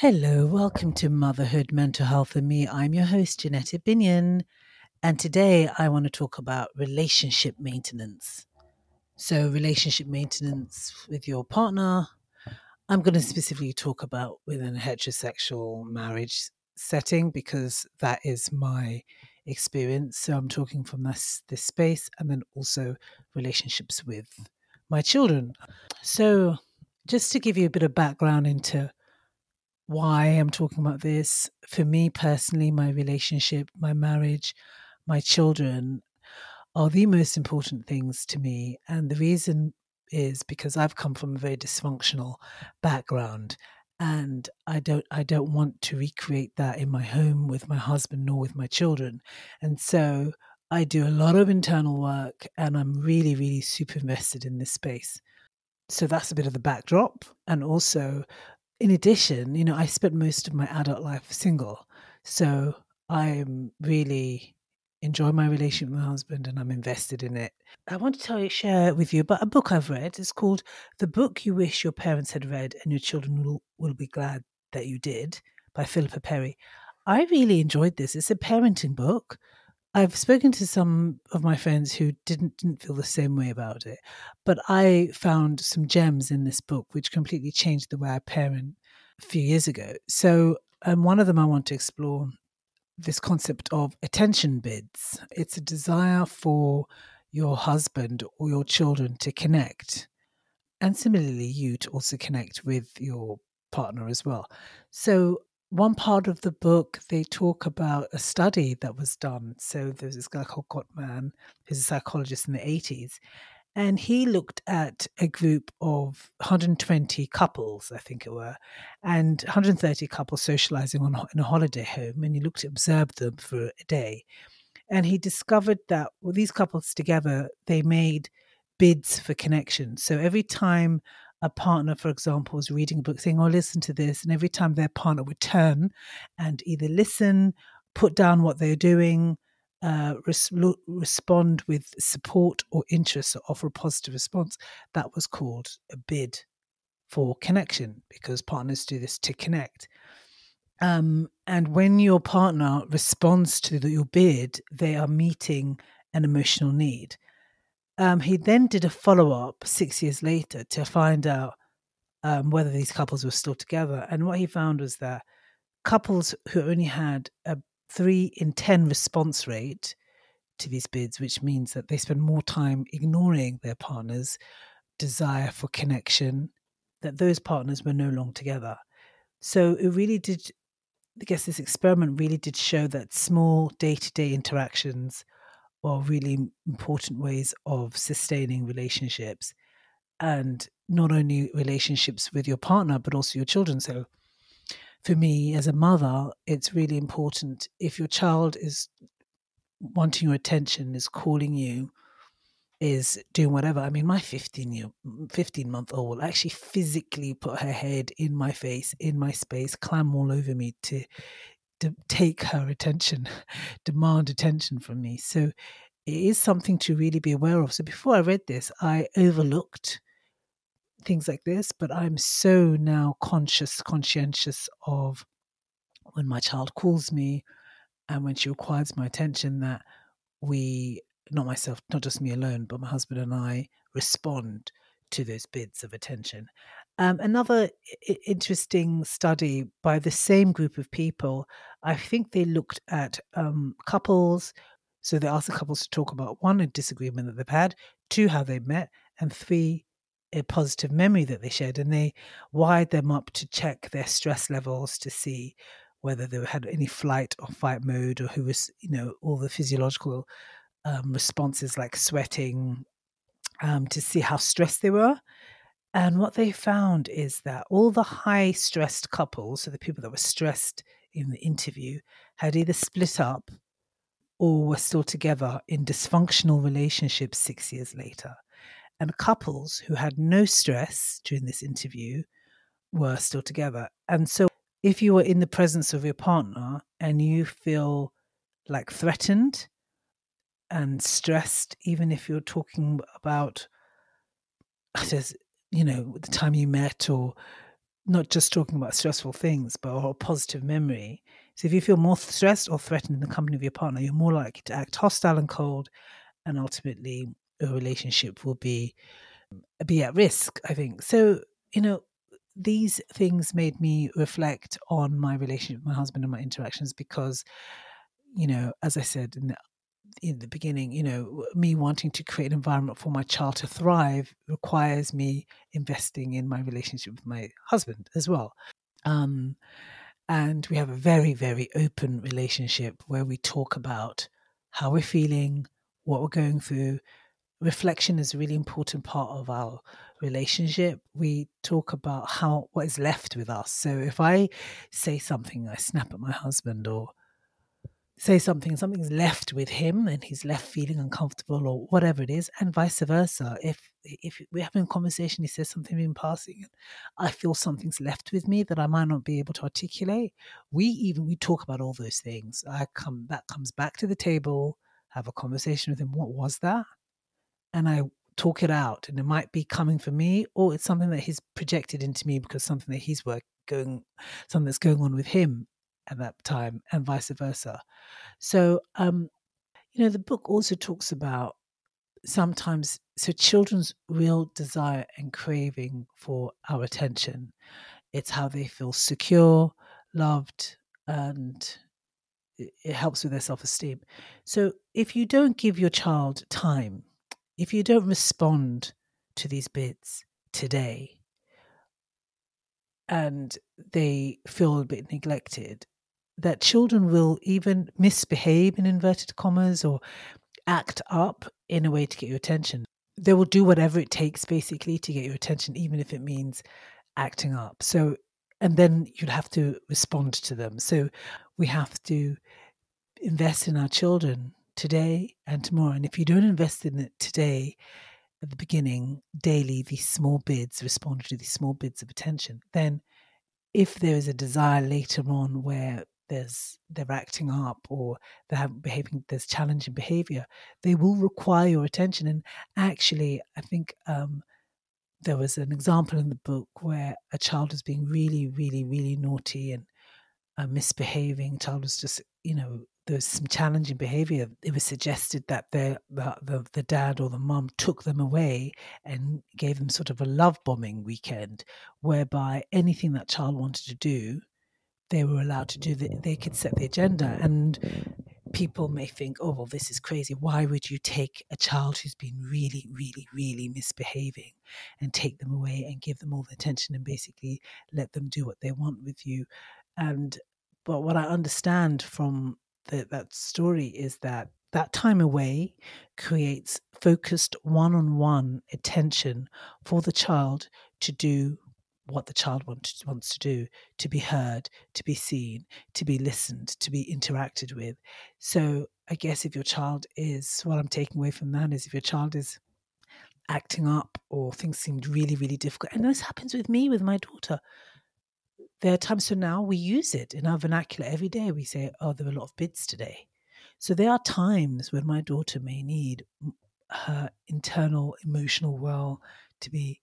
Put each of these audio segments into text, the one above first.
Hello, welcome to Motherhood, Mental Health, and Me. I'm your host, Janetta Binion, and today I want to talk about relationship maintenance. So, relationship maintenance with your partner. I'm going to specifically talk about within a heterosexual marriage setting because that is my experience. So, I'm talking from this this space, and then also relationships with my children. So, just to give you a bit of background into why I'm talking about this. For me personally, my relationship, my marriage, my children are the most important things to me. And the reason is because I've come from a very dysfunctional background and I don't I don't want to recreate that in my home with my husband nor with my children. And so I do a lot of internal work and I'm really, really super invested in this space. So that's a bit of the backdrop. And also in addition, you know, I spent most of my adult life single. So I'm really enjoy my relationship with my husband and I'm invested in it. I want to tell you, share with you about a book I've read. It's called The Book You Wish Your Parents Had Read and Your Children Will, will Be Glad That You Did by Philippa Perry. I really enjoyed this. It's a parenting book. I've spoken to some of my friends who didn't didn't feel the same way about it, but I found some gems in this book which completely changed the way I parent a few years ago. So, um, one of them I want to explore this concept of attention bids. It's a desire for your husband or your children to connect, and similarly, you to also connect with your partner as well. So, one part of the book, they talk about a study that was done. So there's this guy called Gottman, who's a psychologist in the 80s, and he looked at a group of 120 couples, I think it were, and 130 couples socializing on in a holiday home, and he looked at observed them for a day, and he discovered that well, these couples together they made bids for connection. So every time a partner, for example, was reading a book saying, Oh, listen to this. And every time their partner would turn and either listen, put down what they're doing, uh, res- respond with support or interest or offer a positive response, that was called a bid for connection because partners do this to connect. Um, and when your partner responds to the, your bid, they are meeting an emotional need. Um, he then did a follow up six years later to find out um, whether these couples were still together. And what he found was that couples who only had a three in 10 response rate to these bids, which means that they spend more time ignoring their partner's desire for connection, that those partners were no longer together. So it really did, I guess this experiment really did show that small day to day interactions are really important ways of sustaining relationships and not only relationships with your partner but also your children. So for me as a mother it's really important if your child is wanting your attention is calling you is doing whatever i mean my 15 year 15 month old will actually physically put her head in my face in my space climb all over me to to take her attention, demand attention from me. So it is something to really be aware of. So before I read this, I overlooked things like this, but I'm so now conscious, conscientious of when my child calls me and when she requires my attention that we, not myself, not just me alone, but my husband and I respond to those bids of attention. Um, another I- interesting study by the same group of people, I think they looked at um, couples. So they asked the couples to talk about one, a disagreement that they've had, two, how they met, and three, a positive memory that they shared. And they wired them up to check their stress levels to see whether they had any flight or fight mode or who was, you know, all the physiological um, responses like sweating um, to see how stressed they were. And what they found is that all the high stressed couples, so the people that were stressed in the interview, had either split up or were still together in dysfunctional relationships six years later. And couples who had no stress during this interview were still together. And so, if you were in the presence of your partner and you feel like threatened and stressed, even if you're talking about, you know, the time you met or not just talking about stressful things, but or a positive memory. So if you feel more stressed or threatened in the company of your partner, you're more likely to act hostile and cold, and ultimately a relationship will be um, be at risk. I think so. You know, these things made me reflect on my relationship with my husband and my interactions because, you know, as I said in the in the beginning, you know, me wanting to create an environment for my child to thrive requires me investing in my relationship with my husband as well. Um, and we have a very, very open relationship where we talk about how we're feeling, what we're going through. Reflection is a really important part of our relationship. We talk about how what is left with us. So if I say something, I snap at my husband or say something, something's left with him and he's left feeling uncomfortable or whatever it is, and vice versa. If if we're having a conversation, he says something in passing, and I feel something's left with me that I might not be able to articulate. We even we talk about all those things. I come that comes back to the table, have a conversation with him. What was that? And I talk it out, and it might be coming for me, or it's something that he's projected into me because something that he's work going, something that's going on with him at that time, and vice versa. So, um, you know, the book also talks about sometimes so children's real desire and craving for our attention. It's how they feel secure, loved, and it helps with their self esteem. So, if you don't give your child time, if you don't respond to these bids today, and they feel a bit neglected, that children will even misbehave in inverted commas or act up in a way to get your attention. They will do whatever it takes basically to get your attention, even if it means acting up. So, and then you'd have to respond to them. So, we have to invest in our children today and tomorrow. And if you don't invest in it today, at the beginning, daily, these small bids, respond to these small bids of attention, then if there is a desire later on where there's they're acting up or they're behaving there's challenging behavior they will require your attention. And actually i think um, there was an example in the book where a child was being really really really naughty and uh, misbehaving. Child was just you know there was some challenging behavior. It was suggested that the, the the dad or the mum took them away and gave them sort of a love bombing weekend whereby anything that child wanted to do they were allowed to do that they could set the agenda. And people may think oh well this is crazy. Why would you take a child who's been really really really misbehaving and take them away and give them all the attention and basically let them do what they want with you? And but what i understand from the, that story is that that time away creates focused one-on-one attention for the child to do what the child wants wants to do to be heard to be seen to be listened to be interacted with. So i guess if your child is what i'm taking away from that is if your child is acting up or things seemed really really difficult and this happens with me with my daughter. There are times so now we use it in our vernacular every day. We say oh there were a lot of bids today. So there are times when my daughter may need her internal emotional well to be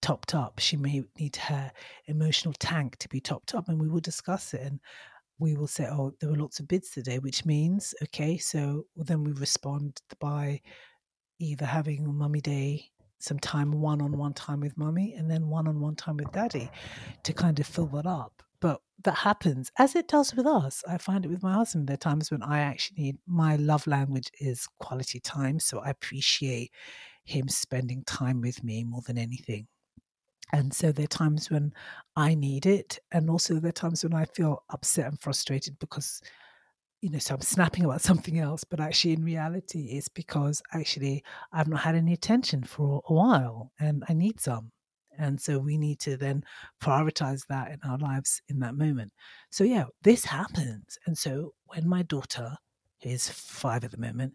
topped up. She may need her emotional tank to be topped up, and we will discuss it. And we will say, "Oh, there were lots of bids today," which means, okay, so then we respond by either having mummy day, some time one-on-one time with mummy, and then one-on-one time with daddy, to kind of fill that up. But that happens as it does with us. I find it with my husband. There are times when I actually need my love language is quality time, so I appreciate him spending time with me more than anything. And so there are times when I need it. And also there are times when I feel upset and frustrated because, you know, so I'm snapping about something else, but actually in reality it's because actually I've not had any attention for a while and I need some. And so we need to then prioritize that in our lives in that moment. So yeah, this happens. And so when my daughter, is five at the moment,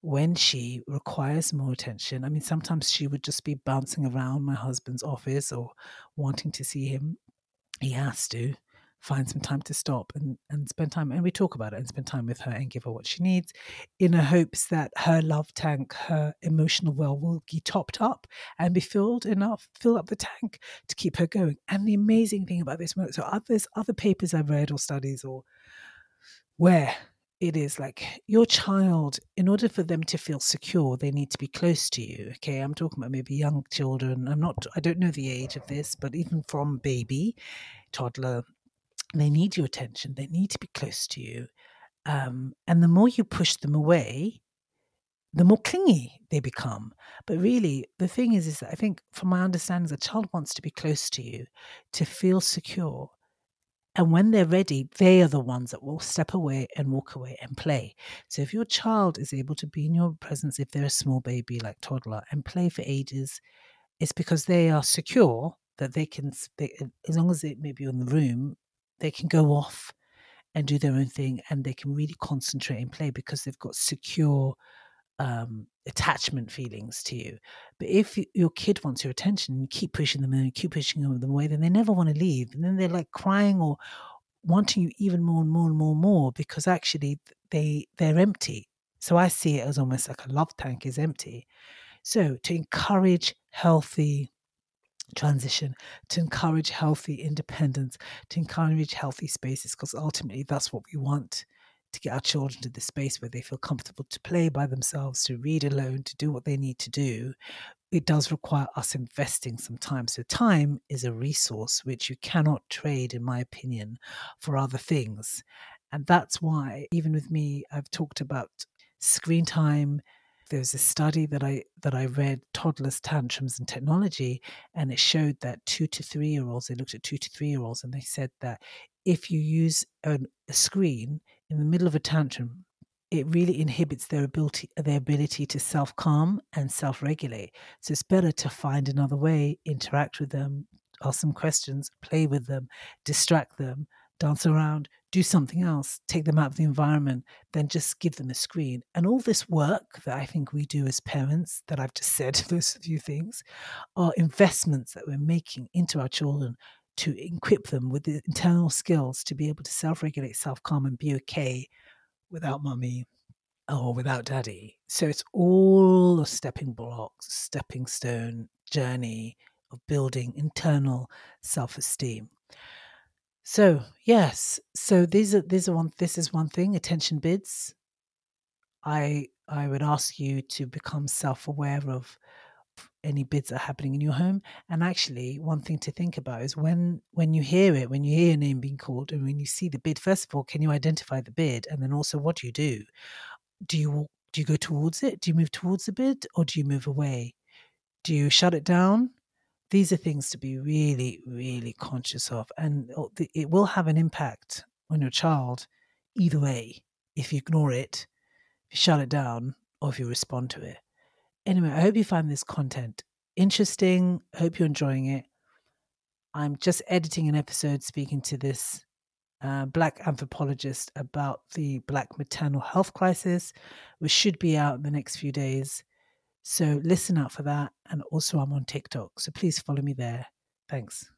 when she requires more attention, I mean, sometimes she would just be bouncing around my husband's office or wanting to see him. He has to. find some time to stop and, and spend time and we talk about it and spend time with her and give her what she needs in the hopes that her love tank her emotional well will be topped up and be filled enough fill up the tank to keep her going and the amazing thing about this work so others other papers i've read or studies or where it is like your child in order for them to feel secure they need to be close to you okay? I'm talking about maybe young children. I'm not i don't know the age of this but even from baby toddler they need your attention. They need to be close to you. Um, and the more you push them away the more clingy they become. But really the thing is is that i think from my understanding the child wants to be close to you to feel secure and when they're ready, they are the ones that will step away and walk away and play. So if your child is able to be in your presence, if they're a small baby like toddler, and play for ages, it's because they are secure that they can, they, as long as it may be in the room, they can go off and do their own thing and they can really concentrate and play because they've got secure um, attachment feelings to you. But if you, your kid wants your attention, you keep pushing them and keep pushing them away, then they never want to leave. And then they're like crying or wanting you even more and more and more and more because actually they they're empty. So I see it as almost like a love tank is empty. So to encourage healthy transition, to encourage healthy independence, to encourage healthy spaces, because ultimately that's what we want to get our children to the space where they feel comfortable to play by themselves, to read alone, to do what they need to do, it does require us investing some time. So, time is a resource which you cannot trade, in my opinion, for other things. And that's why, even with me, I've talked about screen time. There's a study that I that I read, toddlers, tantrums, and technology, and it showed that two to three year olds. They looked at two to three year olds, and they said that if you use a, a screen in the middle of a tantrum, it really inhibits their ability their ability to self calm and self regulate. So it's better to find another way, interact with them, ask them questions, play with them, distract them, dance around, do something else, take them out of the environment, then just give them a screen. And all this work that I think we do as parents, that I've just said, those few things, are investments that we're making into our children to equip them with the internal skills to be able to self regulate, self calm, and be okay without mummy or without daddy. So it's all a stepping blocks, stepping stone journey of building internal self esteem. So yes, so these are these are one this is one thing, attention bids. I I would ask you to become self aware of any bids that are happening in your home. And actually, one thing to think about is when when you hear it, when you hear your name being called, and when you see the bid. First of all, can you identify the bid, and then also what do you do? Do you do you go towards it? Do you move towards the bid, or do you move away? Do you shut it down? These are things to be really, really conscious of, and it will have an impact on your child either way. If you ignore it, if you shut it down, or if you respond to it. Anyway, I hope you find this content interesting. Hope you're enjoying it. I'm just editing an episode speaking to this uh, black anthropologist about the black maternal health crisis, which should be out in the next few days. So listen out for that. And also, I'm on TikTok. So please follow me there. Thanks.